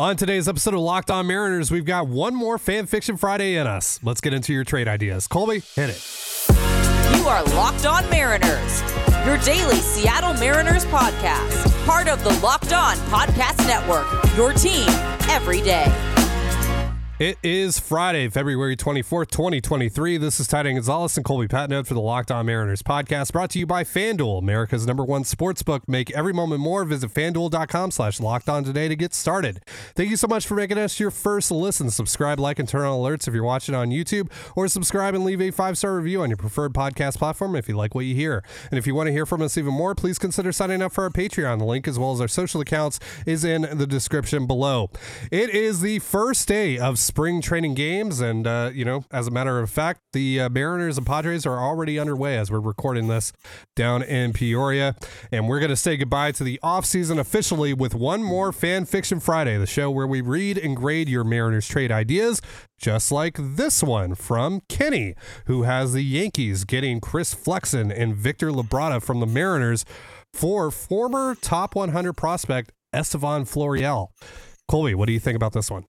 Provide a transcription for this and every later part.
On today's episode of Locked On Mariners, we've got one more Fan Fiction Friday in us. Let's get into your trade ideas. Colby, hit it. You are Locked On Mariners, your daily Seattle Mariners podcast, part of the Locked On Podcast Network, your team every day. It is Friday, February 24th, 2023. This is Tidy Gonzalez and Colby Patnode for the Locked On Mariners podcast, brought to you by FanDuel, America's number one sports book. Make every moment more. Visit fanduel.com slash locked on today to get started. Thank you so much for making us your first listen. Subscribe, like, and turn on alerts if you're watching on YouTube, or subscribe and leave a five star review on your preferred podcast platform if you like what you hear. And if you want to hear from us even more, please consider signing up for our Patreon. The link, as well as our social accounts, is in the description below. It is the first day of spring training games. And, uh, you know, as a matter of fact, the uh, Mariners and Padres are already underway as we're recording this down in Peoria. And we're going to say goodbye to the offseason officially with one more Fan Fiction Friday, the show where we read and grade your Mariners trade ideas, just like this one from Kenny, who has the Yankees getting Chris Flexen and Victor Labrada from the Mariners for former top 100 prospect Estevan Florial. Colby, what do you think about this one?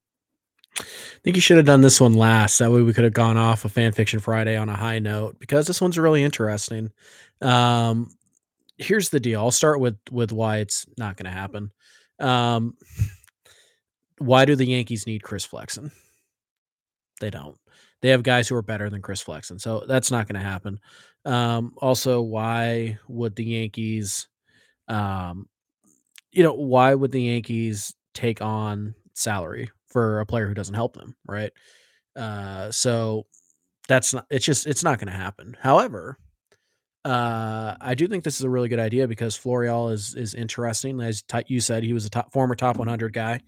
I think you should have done this one last. That way we could have gone off of Fan Fiction Friday on a high note because this one's really interesting. Um, here's the deal. I'll start with with why it's not going to happen. Um, why do the Yankees need Chris Flexen? They don't. They have guys who are better than Chris Flexen, so that's not going to happen. Um, also, why would the Yankees, um, you know, why would the Yankees take on salary for a player who doesn't help them, right? Uh, so that's not. It's just it's not going to happen. However, uh, I do think this is a really good idea because Florial is is interesting. As t- you said, he was a top former top 100 guy.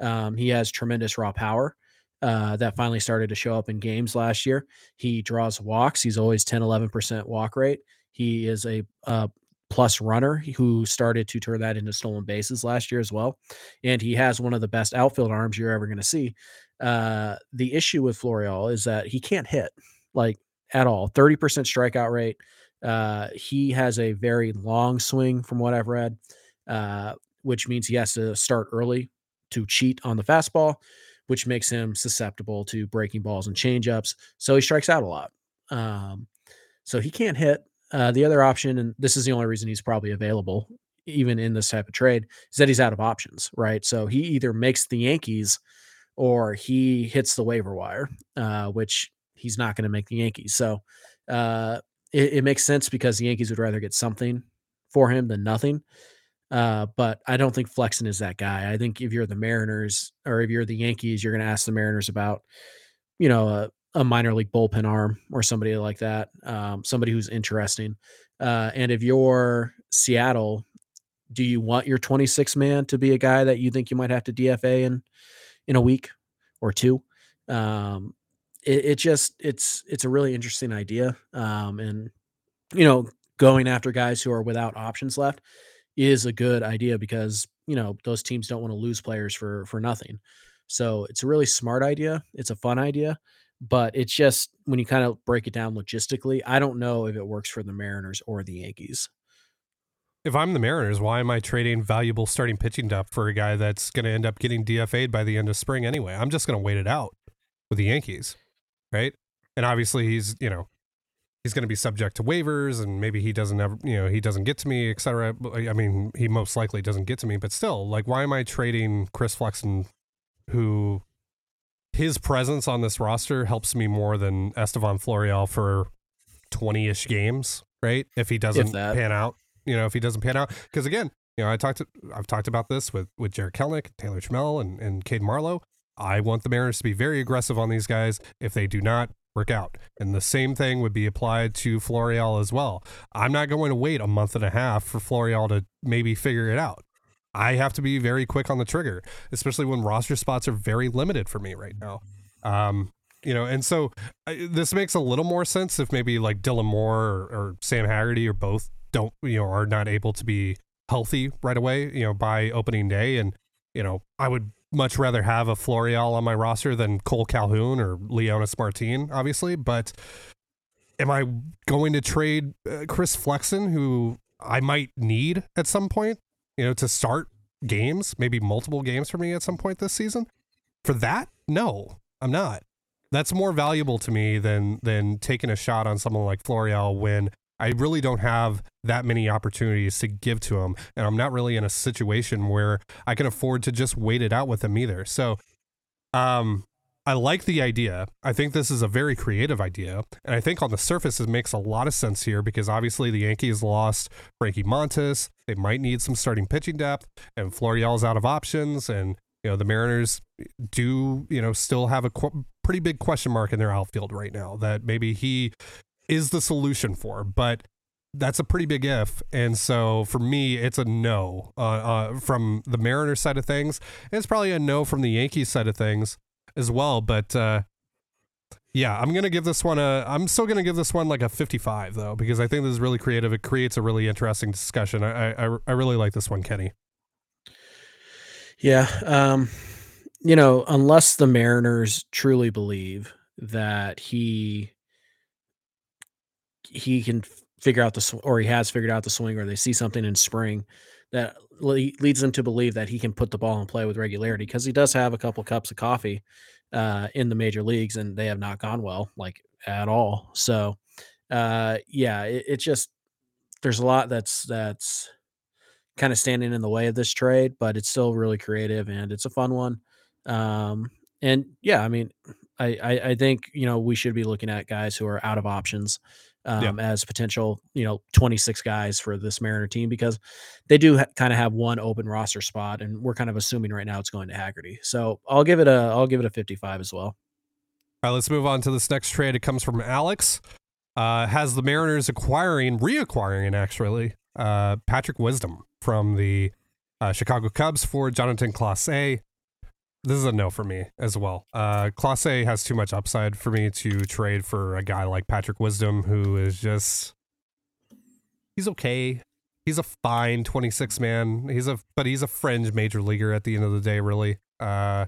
Um, he has tremendous raw power. Uh, that finally started to show up in games last year. He draws walks. He's always 10, 11% walk rate. He is a, a plus runner who started to turn that into stolen bases last year as well. And he has one of the best outfield arms you're ever going to see. Uh, the issue with Florial is that he can't hit like at all 30% strikeout rate. Uh, he has a very long swing from what I've read, uh, which means he has to start early to cheat on the fastball which makes him susceptible to breaking balls and changeups. So he strikes out a lot. Um, so he can't hit. Uh, the other option, and this is the only reason he's probably available, even in this type of trade, is that he's out of options, right? So he either makes the Yankees or he hits the waiver wire, uh, which he's not going to make the Yankees. So uh, it, it makes sense because the Yankees would rather get something for him than nothing. Uh, but I don't think Flexen is that guy. I think if you're the Mariners or if you're the Yankees, you're going to ask the Mariners about, you know, a, a, minor league bullpen arm or somebody like that, um, somebody who's interesting. Uh, and if you're Seattle, do you want your 26 man to be a guy that you think you might have to DFA in in a week or two? Um, it, it just it's it's a really interesting idea, um, and you know, going after guys who are without options left is a good idea because you know those teams don't want to lose players for for nothing. So it's a really smart idea. It's a fun idea, but it's just when you kind of break it down logistically, I don't know if it works for the Mariners or the Yankees. If I'm the Mariners, why am I trading valuable starting pitching depth for a guy that's going to end up getting DFA'd by the end of spring anyway? I'm just going to wait it out with the Yankees, right? And obviously, he's you know he's going to be subject to waivers and maybe he doesn't ever you know he doesn't get to me etc i mean he most likely doesn't get to me but still like why am i trading chris flexen who his presence on this roster helps me more than estevan florial for 20ish games right if he doesn't pan out you know if he doesn't pan out because again you know i talked to, i've talked about this with with jarred kelenic taylor trammell and and cade marlowe I want the Mariners to be very aggressive on these guys. If they do not, work out. And the same thing would be applied to Florial as well. I'm not going to wait a month and a half for Florial to maybe figure it out. I have to be very quick on the trigger, especially when roster spots are very limited for me right now. Um, you know, and so uh, this makes a little more sense if maybe like Dylan Moore or, or Sam Haggerty or both don't, you know, are not able to be healthy right away, you know, by opening day. And, you know, I would much rather have a Florial on my roster than Kole Calhoun or Leonys Martin, obviously. But am I going to trade uh, Chris Flexen, who I might need at some point, you know, to start games, maybe multiple games for me at some point this season. For that, no, I'm not. That's more valuable to me than than taking a shot on someone like Florial when I really don't have that many opportunities to give to him, and I'm not really in a situation where I can afford to just wait it out with him either. So, um, I like the idea. I think this is a very creative idea. And I think on the surface, it makes a lot of sense here because obviously the Yankees lost Frankie Montas. They might need some starting pitching depth, and Florial's out of options. And, you know, the Mariners do, you know, still have a qu- pretty big question mark in their outfield right now that maybe he is the solution for. But that's a pretty big if. And so for me, it's a no uh, uh, from the Mariners side of things. And it's probably a no from the Yankees side of things as well. But uh, yeah, I'm gonna give this one a. I'm still gonna give this one like a 55 though because I think this is really creative. It creates a really interesting discussion. I I, I really like this one, Kenny. Yeah, um, you know, unless the Mariners truly believe that he he can figure out the or he has figured out the swing or they see something in spring that le- leads them to believe that he can put the ball in play with regularity because he does have a couple cups of coffee uh, in the major leagues and they have not gone well like at all. So uh, yeah, it, it just there's a lot that's that's kind of standing in the way of this trade, but it's still really creative and it's a fun one. Um, and yeah, I mean, I, I I think you know we should be looking at guys who are out of options Yeah. um, as potential you know 26 guys for this Mariner team because they do ha- kind of have one open roster spot, and we're kind of assuming right now it's going to Haggerty. So I'll give it a I'll give it a 55 as well. All right, let's move on to this next trade. It comes from Alex. Uh, has the Mariners acquiring, reacquiring, actually, uh, Patrick Wisdom from the uh, Chicago Cubs for Jonathan Clase. This is a no for me as well. Uh, Clase has too much upside for me to trade for a guy like Patrick Wisdom, who is just he's okay. He's a fine 26 man. He's a but he's a fringe major leaguer at the end of the day. Really, uh,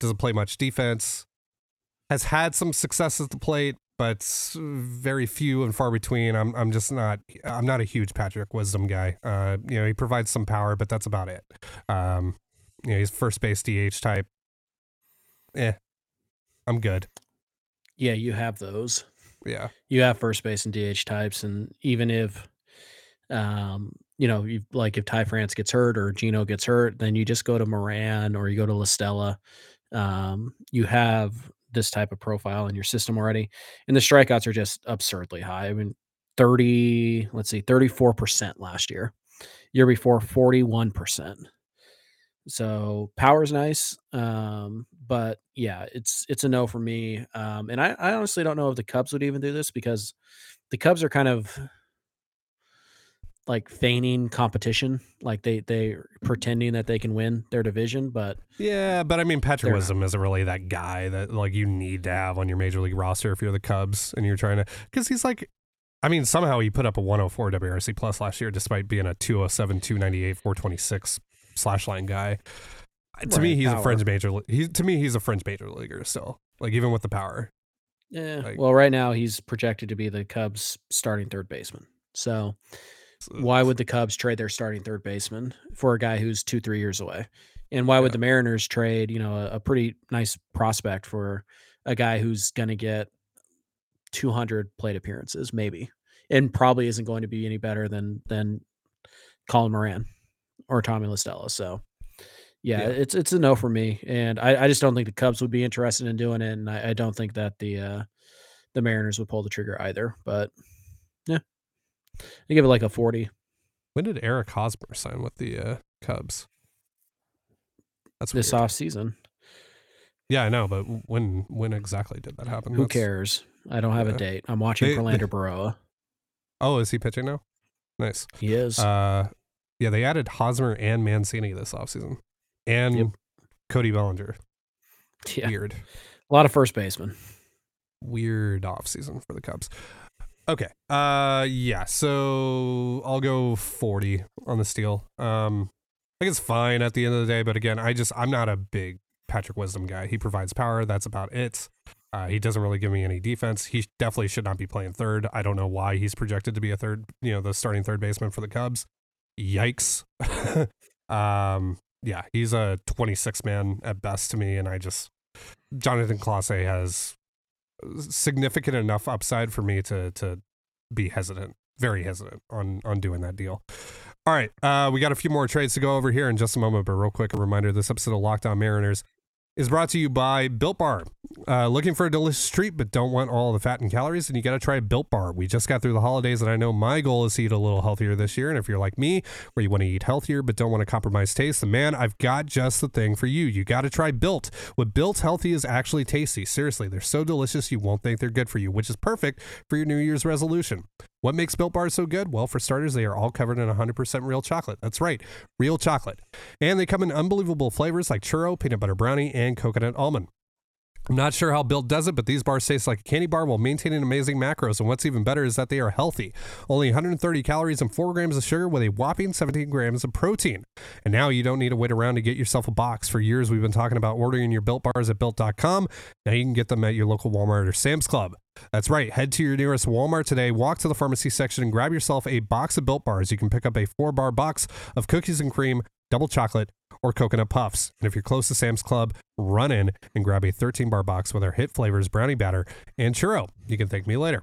doesn't play much defense has had some success at the plate, but very few and far between. I'm I'm just not I'm not a huge Patrick Wisdom guy. Uh, you know, he provides some power, but that's about it. Um, you know, he's first base DH type. Eh, I'm good. Yeah, you have those. Yeah, you have first base and DH types, and even if, um, you know, you like if Ty France gets hurt or Gino gets hurt, then you just go to Moran or you go to La Stella. Um, you have this type of profile in your system already, and the strikeouts are just absurdly high. I mean, thirty, let's see, thirty-four percent last year. Year before, forty-one percent. So power's nice, um, but yeah, it's it's a no for me. Um, and I, I honestly don't know if the Cubs would even do this because the Cubs are kind of like feigning competition, like they they pretending that they can win their division, but yeah, but I mean, Patrick Wisdom isn't really that guy that like you need to have on your major league roster if you're the Cubs and you're trying to because he's like. I mean, somehow he put up a 104 WRC plus last year, despite being a 207, 298, 426 slash line guy. to me, he's a power. fringe major. He to me, he's a fringe major leaguer still. Like even with the power. yeah. Like- well, right now he's projected to be the Cubs' starting third baseman. So uh, why would the Cubs trade their starting third baseman for a guy who's two, three years away? And why would Yeah. the Mariners trade, you know, a, a pretty nice prospect for a guy who's going to get 200 plate appearances, maybe, and probably isn't going to be any better than than Colin Moran or Tommy La Stella. So, yeah, Yeah. it's it's a no for me, and I, I just don't think the Cubs would be interested in doing it, and I, I don't think that the uh, the Mariners would pull the trigger either. But yeah, I give it like a 40. When did Eric Hosmer sign with the uh, Cubs? That's this weird. off season. Yeah, I know, but when when exactly did that happen? Who That's- cares? I don't have yeah. a date. I'm watching They- Prelander Berroa. Oh, is he pitching now? Nice. He is. Uh, yeah, they added Hosmer and Mancini this offseason. And Yep. Cody Bellinger. yeah, Weird. a lot of first basemen. Weird offseason for the Cubs. Okay. Uh yeah, so I'll go 40 on the steal. Um I think it's fine at the end of the day, but again, I just I'm not a big Patrick Wisdom guy. He provides power, that's about it. Uh, he doesn't really give me any defense. He definitely should not be playing third. I don't know why he's projected to be a third, you know, the starting third baseman for the Cubs. Yikes. um, yeah, he's a 26 man at best to me, and I just Jonathan Clase has significant enough upside for me to to be hesitant, very hesitant on on doing that deal. All right, uh, we got a few more trades to go over here in just a moment, but real quick, a reminder: this episode of Locked On Mariners is brought to you by Built Bar. Uh, looking for a delicious treat, but don't want all the fat and calories, and you got to try Built Bar. We just got through the holidays, and I know my goal is to eat a little healthier this year. And if you're like me, where you want to eat healthier but don't want to compromise taste, then man, I've got just the thing for you. You got to try Built. What Built Healthy is actually tasty. Seriously, they're so delicious you won't think they're good for you, which is perfect for your New Year's resolution. What makes Built Bars so good? Well, for starters, they are all covered in 100% real chocolate. That's right, real chocolate. And they come in unbelievable flavors like churro, peanut butter brownie, and coconut almond. I'm not sure how Built does it, but these bars taste like a candy bar while maintaining amazing macros. And what's even better is that they are healthy. Only 130 calories and 4 grams of sugar with a whopping 17 grams of protein. And now you don't need to wait around to get yourself a box. For years, we've been talking about ordering your Built bars at Built.com. Now you can get them at your local Walmart or Sam's Club. That's right. Head to your nearest Walmart today, walk to the pharmacy section, and grab yourself a box of Built bars. You can pick up a four bar box of cookies and cream, double chocolate, or coconut puffs. And if you're close to Sam's Club, run in and grab a 13 bar box with our hit flavors, brownie batter, and churro. You can thank me later.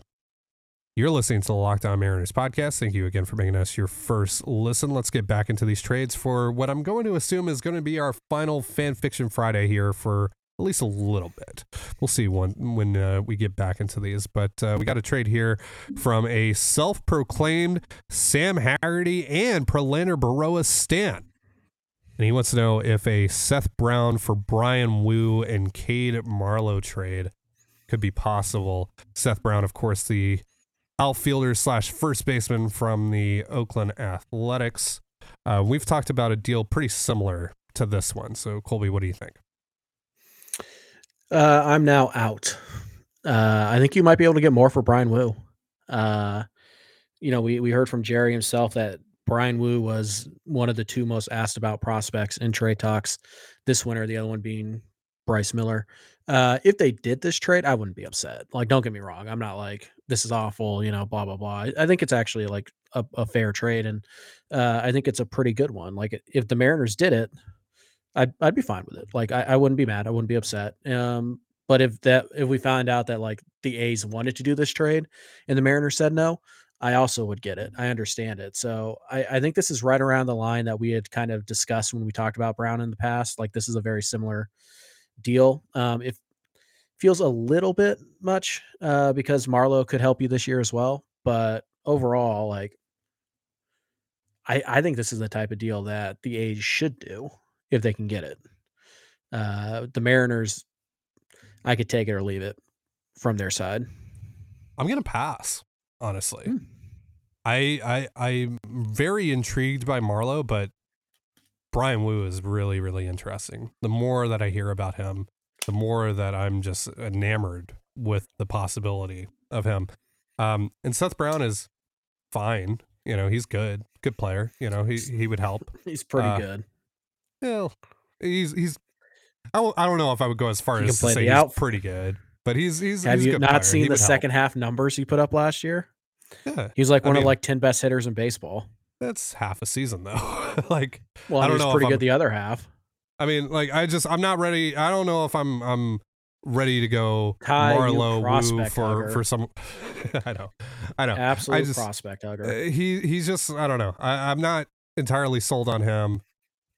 You're listening to the Locked On Mariners podcast. Thank you again for making us your first listen. Let's get back into these trades for what I'm going to assume is going to be our final fan fiction Friday here for at least a little bit. We'll see when when uh, we get back into these. But uh, we got a trade here from a self-proclaimed Sam Haggerty and Prelander Berroa Stan. And he wants to know if a Seth Brown for Bryan Woo and Cade Marlowe trade could be possible. Seth Brown, of course, the outfielder slash first baseman from the Oakland Athletics. Uh, we've talked about a deal pretty similar to this one. So, Colby, what do you think? Uh, I'm now out. Uh, I think you might be able to get more for Bryan Woo. Uh, you know, we we heard from Jerry himself that Bryan Woo was one of the two most asked about prospects in trade talks this winter. The other one being Bryce Miller. Uh, if they did this trade, I wouldn't be upset. Like, don't get me wrong. I'm not like this is awful. You know, blah blah blah. I, I think it's actually like a, a fair trade, and uh, I think it's a pretty good one. Like, if the Mariners did it, I'd I'd be fine with it. Like I, I wouldn't be mad. I wouldn't be upset. Um, but if that if we found out that like the A's wanted to do this trade and the Mariners said no, I also would get it. I understand it. So I, I think this is right around the line that we had kind of discussed when we talked about Brown in the past. Like this is a very similar deal. Um, it feels a little bit much uh, because Marlowe could help you this year as well. But overall, like I, I think this is the type of deal that the A's should do if they can get it. Uh, the Mariners, I could take it or leave it from their side. I'm gonna pass, honestly. Hmm. I I I'm very intrigued by Marlowe, but Bryan Woo is really really interesting. The more that I hear about him, the more that I'm just enamored with the possibility of him. Um, and Seth Brown is fine. You know, he's good, good player. You know, he he would help. He's pretty Uh, good. Well, he's he's. I don't, I don't know if I would go as far He as to say he's out- pretty good, but he's he's. Have he's you not player. seen He the would help. second half numbers he put up last year? Yeah, He was like I one of like 10 best hitters in baseball. that's half a season though. like, Well, I I don't know pretty I'm- good the other half. I mean, like, I just I'm not ready. I don't know if I'm I'm ready to go Ty, Marlowe Woo for hugger. for some. I know, I know. Absolute just- prospect hugger. Uh, he he's just I don't know. I, I'm not entirely sold on him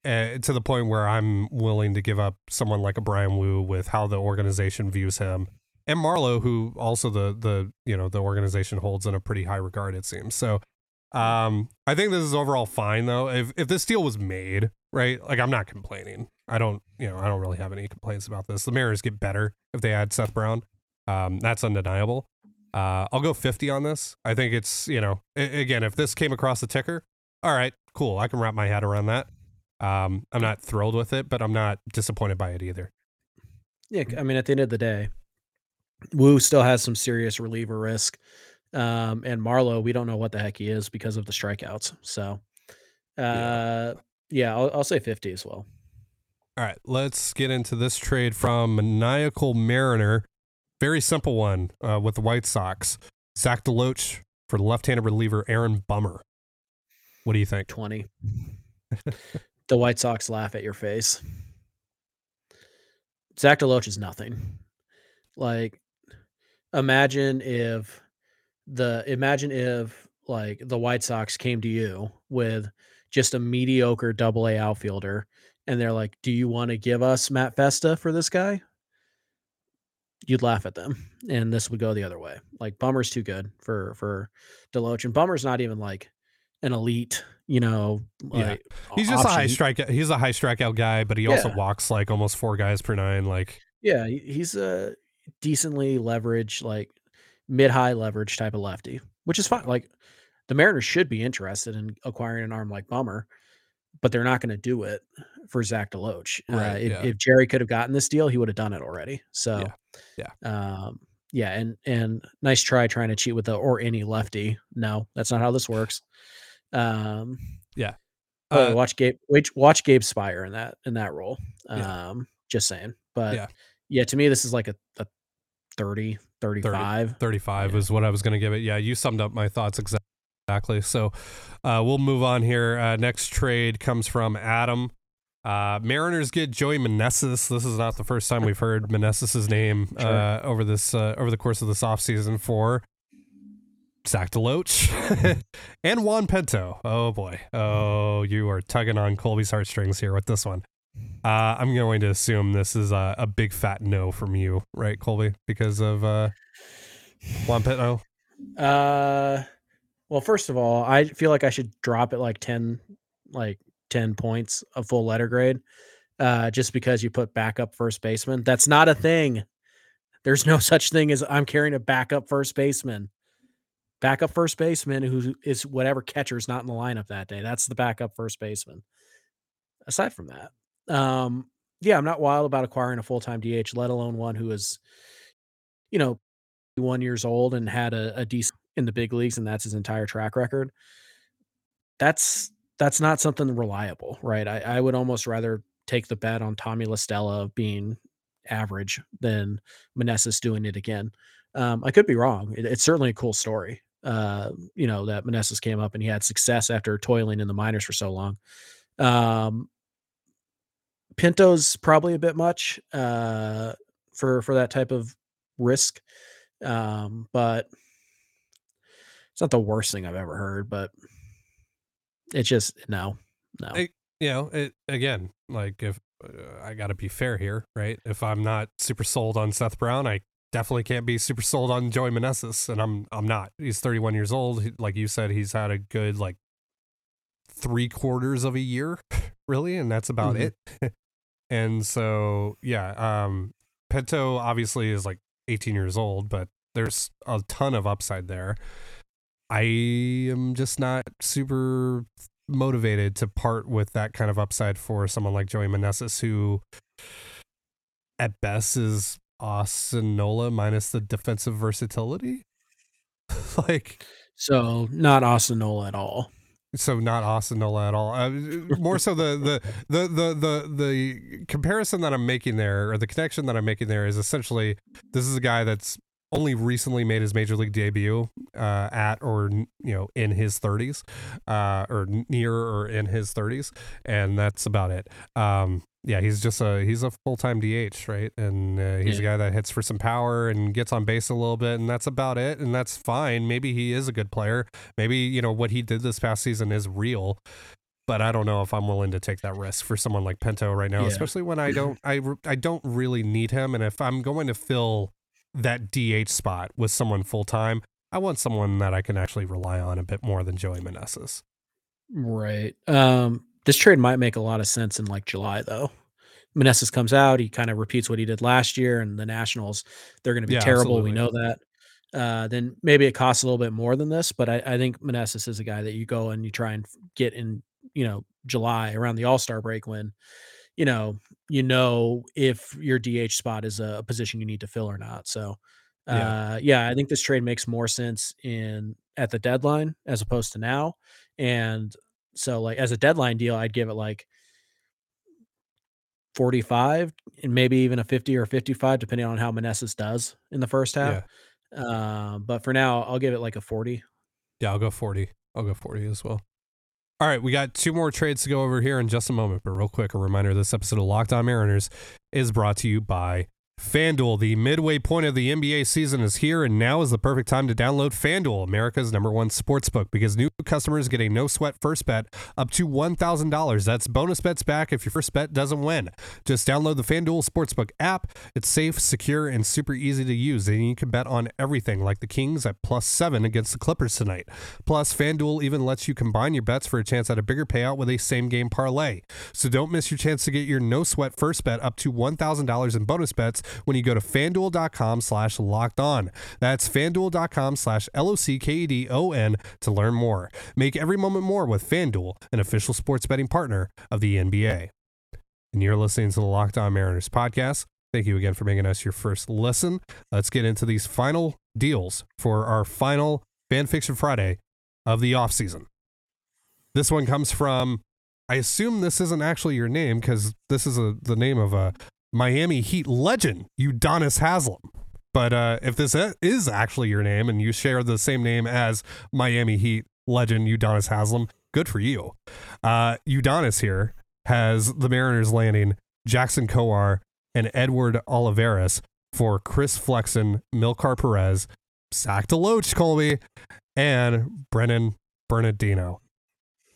uh, to the point where I'm willing to give up someone like a Bryan Woo with how the organization views him, and Marlowe, who also the the you know the organization holds in a pretty high regard. It seems so. Um, I think this is overall fine though. If if this deal was made right, like I'm not complaining. I don't you know I don't really have any complaints about this. The Mariners get better if they add Seth Brown. Um, that's undeniable. Uh, I'll go 50 on this. I think it's, you know, a- again, if this came across the ticker, all right, cool. I can wrap my head around that. Um, I'm not thrilled with it, but I'm not disappointed by it either. Yeah, I mean, at the end of the day, Woo still has some serious reliever risk. Um, and Marlowe, we don't know what the heck he is because of the strikeouts. So, uh, yeah, I'll, I'll say 50 as well. All right, let's get into this trade from Maniacal Mariner. Very simple one uh, with the White Sox. Zach DeLoach for left-handed reliever Aaron Bummer. What do you think? 20. the White Sox laugh at your face. Zach DeLoach is nothing. Like, imagine if the imagine if like the White Sox came to you with just a mediocre double A outfielder and they're like, Do you want to give us Matt Festa for this guy? You'd laugh at them. And this would go the other way. Like Bummer's too good for for DeLoach. And Bummer's not even like an elite, you know, Yeah. He's just a high option. strikeout. He's a high strikeout guy, but he also walks like almost four guys per nine. Like, Yeah, he's a decently leveraged, like mid high leverage type of lefty, which is fine. Like the Mariners should be interested in acquiring an arm like Bummer, but they're not going to do it for Zach DeLoach. Uh, if, yeah. if Jerry could have gotten this deal, he would have done it already. So, yeah. um, yeah, and and nice try trying to cheat with the or any lefty. No, that's not how this works. Um, Yeah. Uh, watch Gabe. Watch Gabe Speier in that in that role. Yeah. Um, just saying, but Yeah. Yeah, to me, this is like a, a 30, 35. 35 Yeah. is what I was going to give it. Yeah, you summed up my thoughts exa- exactly. So uh, we'll move on here. Uh, next trade comes from Adam. Uh, Mariners get Joey Meneses. This is not the first time we've heard Meneses' name Sure. uh, over this uh, over the course of this offseason for Zach DeLoach and Juan Pinto. Oh boy. Oh, you are tugging on Colby's heartstrings here with this one. Uh, I'm going to assume this is a, a big fat no from you, right, Colby? Because of uh, Juan Pinto. Uh, well, first of all, I feel like I should drop it like 10, like 10 points of full letter grade. Uh, just because you put backup first baseman. That's not a thing. There's no such thing as I'm carrying a backup first baseman. Backup first baseman who is whatever catcher's not in the lineup that day. That's the backup first baseman. Aside from that, um, yeah, I'm not wild about acquiring a full time DH, let alone one who is, you know, one years old and had a, a decent in the big leagues, and that's his entire track record. That's that's not something reliable, right? I, I would almost rather take the bet on Tommy La Stella being average than Meneses doing it again. Um, I could be wrong. It- it's certainly a cool story. Uh, you know that Meneses came up and he had success after toiling in the minors for so long. Um, Pinto's probably a bit much uh, for for that type of risk, um, but it's not the worst thing I've ever heard. But it's just no, no. I- you know, it again, like if uh, I got to be fair here, right? If I'm not super sold on Seth Brown, I definitely can't be super sold on Joey Meneses, and I'm I'm not. He's 31 years old. He- Like you said, he's had a good like three quarters of a year, really, and that's about Mhm. it. and so, yeah, um, obviously is like 18 years old, but there's a ton of upside there. I am just not super motivated to part with that kind of upside for someone like Joey Meneses, who at best is Austin Nola minus the defensive versatility. like, So not Austin Nola at all. So not Austin Nola at all. Uh, more so the, the the the the the comparison that I'm making there, or the connection that I'm making there, is essentially this is a guy that's only recently made his major league debut uh, at or you know in his 30s, uh, or near or in his 30s, and that's about it. Um, yeah, he's just a he's a full time DH, right? And uh, he's a guy that hits for some power and gets on base a little bit, and that's about it. And that's fine. Maybe he is a good player. Maybe you know what he did this past season is real. But I don't know if I'm willing to take that risk for someone like Pinto right now, Yeah. especially when I don't I I don't really need him. And if I'm going to fill that DH spot with someone full time, I want someone that I can actually rely on a bit more than Joey Meneses. Right. Um, this trade might make a lot of sense in like July though. Meneses comes out, he kind of repeats what he did last year, and the Nationals, they're going to be Yeah, terrible. absolutely. We know that. Uh, then maybe it costs a little bit more than this, but I, I think Meneses is a guy that you go and you try and get in, you know, July around the All Star break when, you know, you know if your DH spot is a, position you need to fill or not. So, Yeah. uh, yeah, I think this trade makes more sense in at the deadline as opposed to now. And so, like as a deadline deal, I'd give it like 45 and maybe even a 50 or 55, depending on how Meneses does in the first half. Uh, but for now, I'll give it like a 40. Yeah, I'll go 40. I'll go 40 as well. All right, we got two more trades to go over here in just a moment, but real quick, a reminder this episode of Locked On Mariners is brought to you by FanDuel, the midway point of the NBA season is here, and now is the perfect time to download FanDuel, America's number one sportsbook, because new customers get a no sweat first bet up to $1,000. That's bonus bets back if your first bet doesn't win. Just download the FanDuel Sportsbook app. It's safe, secure, and super easy to use, and you can bet on everything like the Kings at plus seven against the Clippers tonight. Plus, FanDuel even lets you combine your bets for a chance at a bigger payout with a same game parlay. So don't miss your chance to get your no sweat first bet up to $1,000 in bonus bets when you go to fanduel.com slash locked on. That's fanduel.com slash L O C K E D O N to learn more. Make every moment more with FanDuel, an official sports betting partner of the NBA. And you're listening to the Locked On Mariners podcast. Thank you again for making us your first listen. Let's get into these final deals for our final Fan Fiction Friday of the offseason. This one comes from, I assume this isn't actually your name because this is a, the name of a Miami Heat legend, Udonis Haslem. But uh, if this is actually your name and you share the same name as Miami Heat legend Udonis Haslem, good for you. Uh, Udonis here has the Mariners landing Jackson Kowar and Edward Olivares for Chris Flexen, Milkar Perez, Zach DeLoach, Colby, and Brennan Bernardino.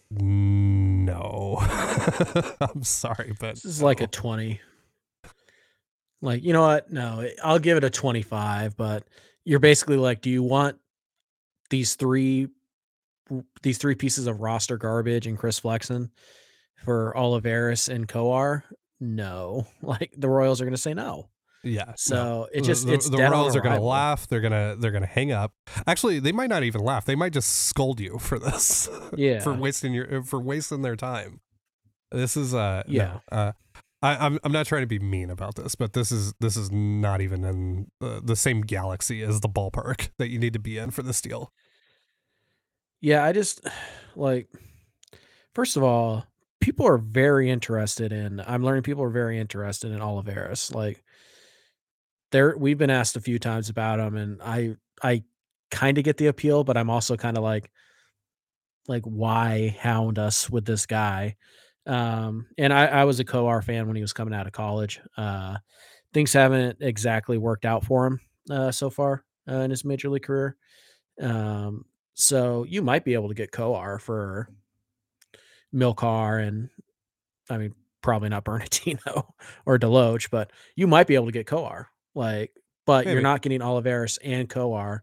No. I'm sorry, but this is like a 20. Like, you know what? No, I'll give it a 25, but you're basically like, do you want these three these three pieces of roster garbage and Chris Flexen for Olivares and kowar No. Like the Royals are going to say no. Yeah. So no. it just the, it's the Royals are going to laugh. They're gonna they're gonna hang up. Actually, they might not even laugh. They might just scold you for this. Yeah. for wasting your for wasting their time. This is uh yeah. No, uh, I, am I'm, I'm not trying to be mean about this, but this is this is not even in the, the same galaxy as the ballpark that you need to be in for this deal. Yeah, I just like first of all, people are very interested in. I'm learning people are very interested in Olivares. Like, there we've been asked a few times about him, and I I kind of get the appeal, but I'm also kind of like like why hound us with this guy um, and I, I was a Kowar fan when he was coming out of college. Uh, things haven't exactly worked out for him uh, so far uh, in his major league career. Um, so you might be able to get Kowar for Milkar and I mean probably not Bernardino or DeLoach, but you might be able to get Kowar. Like, but Maybe. you're not getting Olivares and Kowar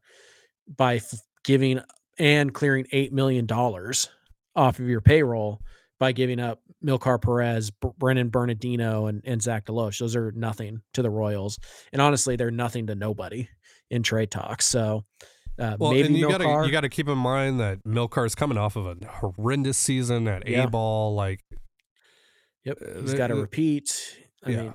by f- giving and clearing eight million dollars off of your payroll by giving up Milkar Perez, B- Brennan Bernardino, and, and Zach DeLoach. Those are nothing to the Royals. And honestly, they're nothing to nobody in trade talks. So uh, well, maybe and you gotta you gotta keep in mind that Milkar is coming off of a horrendous season at yeah. A ball. Like, yep, uh, he's got to repeat. I yeah. mean,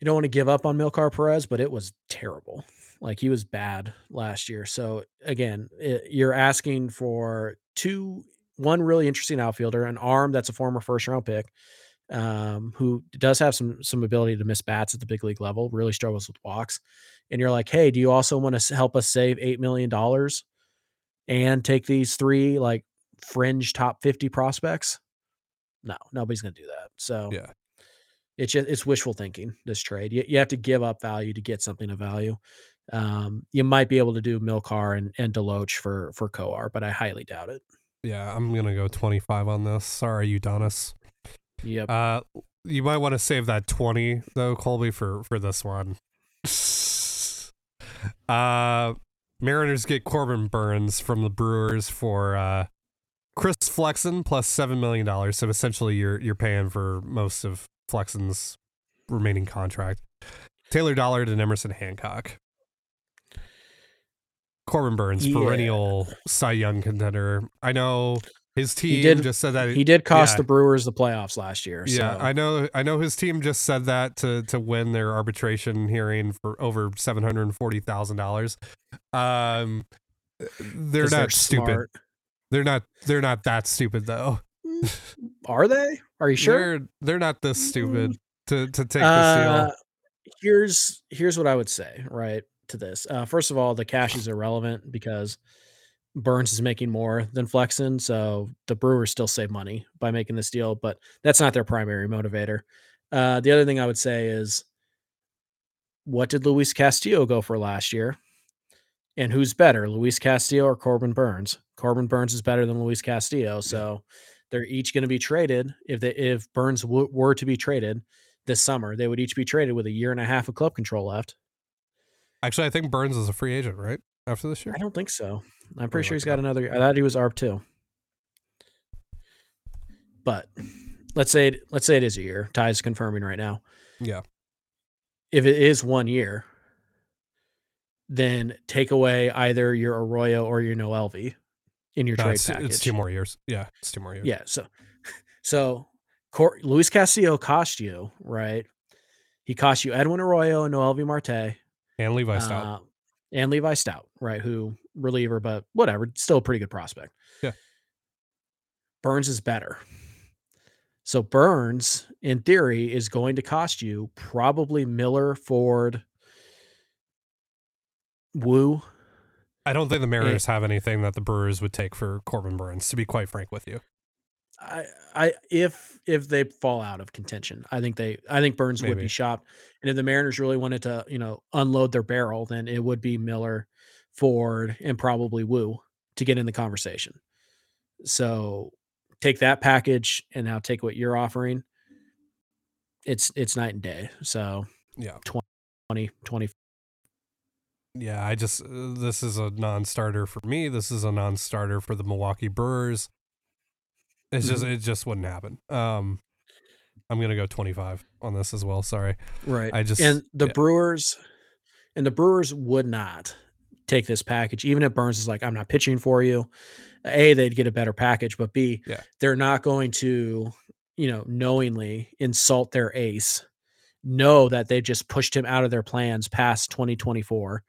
you don't want to give up on Milkar Perez, but it was terrible. Like he was bad last year. So again, it, you're asking for two one really interesting outfielder, an arm that's a former first round pick, um, who does have some some ability to miss bats at the big league level, really struggles with walks. And you're like, hey, do you also want to help us save eight million dollars and take these three like fringe top fifty prospects? No, nobody's going to do that. So yeah, it's just it's wishful thinking. This trade, you, you have to give up value to get something of value. Um, you might be able to do Milkar and, and DeLoach for for Kowar, but I highly doubt it. Yeah, I'm gonna go 25 on this. Sorry, Udonis. Yep. Uh, you might want to save that 20 though, Colby, for for this one. uh, Mariners get Corbin Burnes from the Brewers for uh, Chris Flexen plus seven million dollars. So essentially, you're you're paying for most of Flexen's remaining contract. Taylor Dollard and Emerson Hancock. Corbin Burnes, yeah. perennial Cy Young contender. I know his team did, just said that he did cost yeah. the Brewers the playoffs last year. Yeah, so. I know. I know his team just said that to to win their arbitration hearing for over seven hundred and forty thousand dollars. Um, they're not they're stupid. Smart. They're not. They're not that stupid though. Mm, are they? Are you sure? They're they're not this stupid mm. to to take uh, deal. Here's here's what I would say. Right to this. Uh, first of all, the cash is irrelevant because Burnes is making more than Flexen, so the Brewers still save money by making this deal, but that's not their primary motivator. Uh, the other thing I would say is, what did Luis Castillo go for last year? And who's better, Luis Castillo or Corbin Burnes? Corbin Burnes is better than Luis Castillo, so they're each going to be traded. If they if Burnes w- were to be traded this summer, they would each be traded with a year and a half of club control left. Actually, I think Burnes is a free agent, right? After this year? I don't think so. I'm pretty sure he's got another. I thought he was ARP too. But let's say it, let's say it is a year. Ty's confirming right now. Yeah. If it is one year, then take away either your Arroyo or your Noelvi in your No, trade it's, package. it's two more years. Yeah, it's two more years. Yeah. So, so Cor- Luis Castillo cost you right. He cost you Edwin Arroyo and Noelvi Marte And Levi Stout. uh, and Levi Stout, right? Who reliever, but whatever, still a pretty good prospect. Yeah. Burnes is better. So Burnes, in theory, is going to cost you probably Miller, Ford, Woo. I don't think the Mariners have anything that the Brewers would take for Corbin Burnes, to be quite frank with you. I, I, if if they fall out of contention, I think they, I think Burnes would be shopped. And if the Mariners really wanted to, you know, unload their barrel, then it would be Miller, Ford, and probably Woo to get in the conversation. So take that package and now take what you're offering. It's it's night and day. So Yeah. 20, 20 Yeah, I just, uh, this is a non starter for me. This is a non starter for the Milwaukee Brewers. It's just, Mm-hmm. it just wouldn't happen. Um, I'm going to go 25 on this as well. Sorry. right. I just- and the yeah. Brewers and the Brewers would not take this package, even if Burnes is like, I'm not pitching for you. A, they'd get a better package, but B, Yeah. they're not going to, you know, knowingly insult their ace, know that they just pushed him out of their plans past 2024,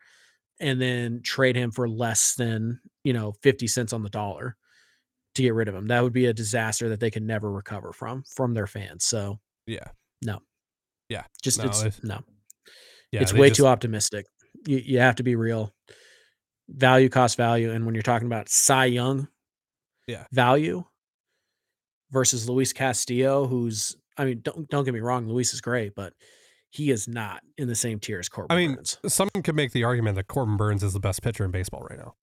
and then trade him for less than, you know, 50 cents on the dollar to get rid of him. That would be a disaster that they can never recover from from their fans. So Yeah. No, yeah, just No, it's if- no. Yeah. it's way just- too optimistic. You, you have to be real. Value, cost, value, and when you're talking about Cy Young, Yeah. value versus Luis Castillo, who's I mean, don't don't get me wrong, Luis is great, but he is not in the same tier as Corbin I mean, Burnes. Someone could make the argument that Corbin Burnes is the best pitcher in baseball right now.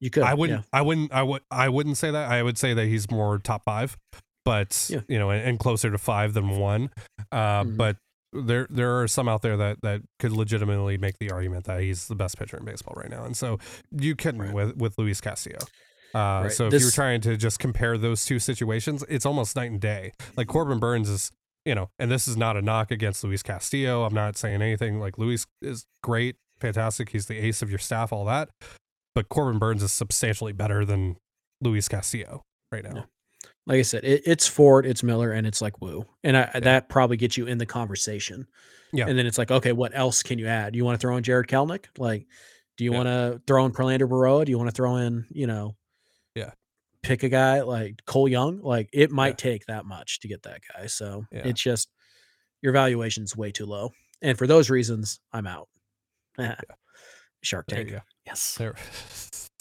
You could, I wouldn't. I wouldn't. I would. I wouldn't say that. I would say that he's more top five, but Yeah. you know, and, and closer to five than one. Uh, Mhm. But there, there are some out there that that could legitimately make the argument that he's the best pitcher in baseball right now, and so you can Right. with with Luis Castillo. Uh, Right. So if you're trying to just compare those two situations, it's almost night and day. Like Corbin Burnes is, you know, and this is not a knock against Luis Castillo. I'm not saying anything. Like Luis is great, fantastic. He's the ace of your staff, all that. But Corbin Burnes is substantially better than Luis Castillo right now. Yeah. Like I said, it, it's Ford, it's Miller, and it's like Woo, and I, that probably gets you in the conversation. Yeah. and then it's like, okay, what else can you add? You want to throw in Jarred Kelenic? Like, do you Yeah. want to throw in Prelander Berroa? Do you want to throw in, you know, Yeah. pick a guy like Cole Young? Like, it might take that much to get that guy. So Yeah. it's just your valuation's way too low, and for those reasons, I'm out. Shark There Tank. you go. Yes. There.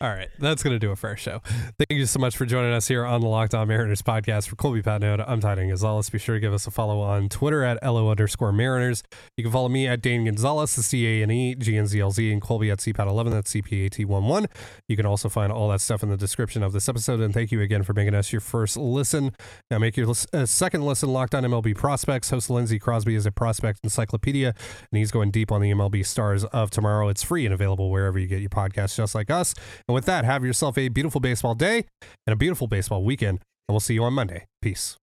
All right, that's going to do it for our show. Thank you so much for joining us here on the Locked On Mariners podcast. For Colby Patnode, I'm Ty Gonzalez. Be sure to give us a follow on Twitter at LO underscore Mariners. You can follow me at Dane Gonzalez, the C A N E G N Z L Z, and Colby at CPAT11, that's CPAT11. You can also find all that stuff in the description of this episode. And thank you again for making us your first listen. Now, make your uh, second listen Locked On MLB Prospects. Host Lindsey Crosby is a prospect encyclopedia, and he's going deep on the MLB stars of tomorrow. It's free and available wherever you get your podcasts, just like us. And with that, have yourself a beautiful baseball day and a beautiful baseball weekend. And we'll see you on Monday. Peace.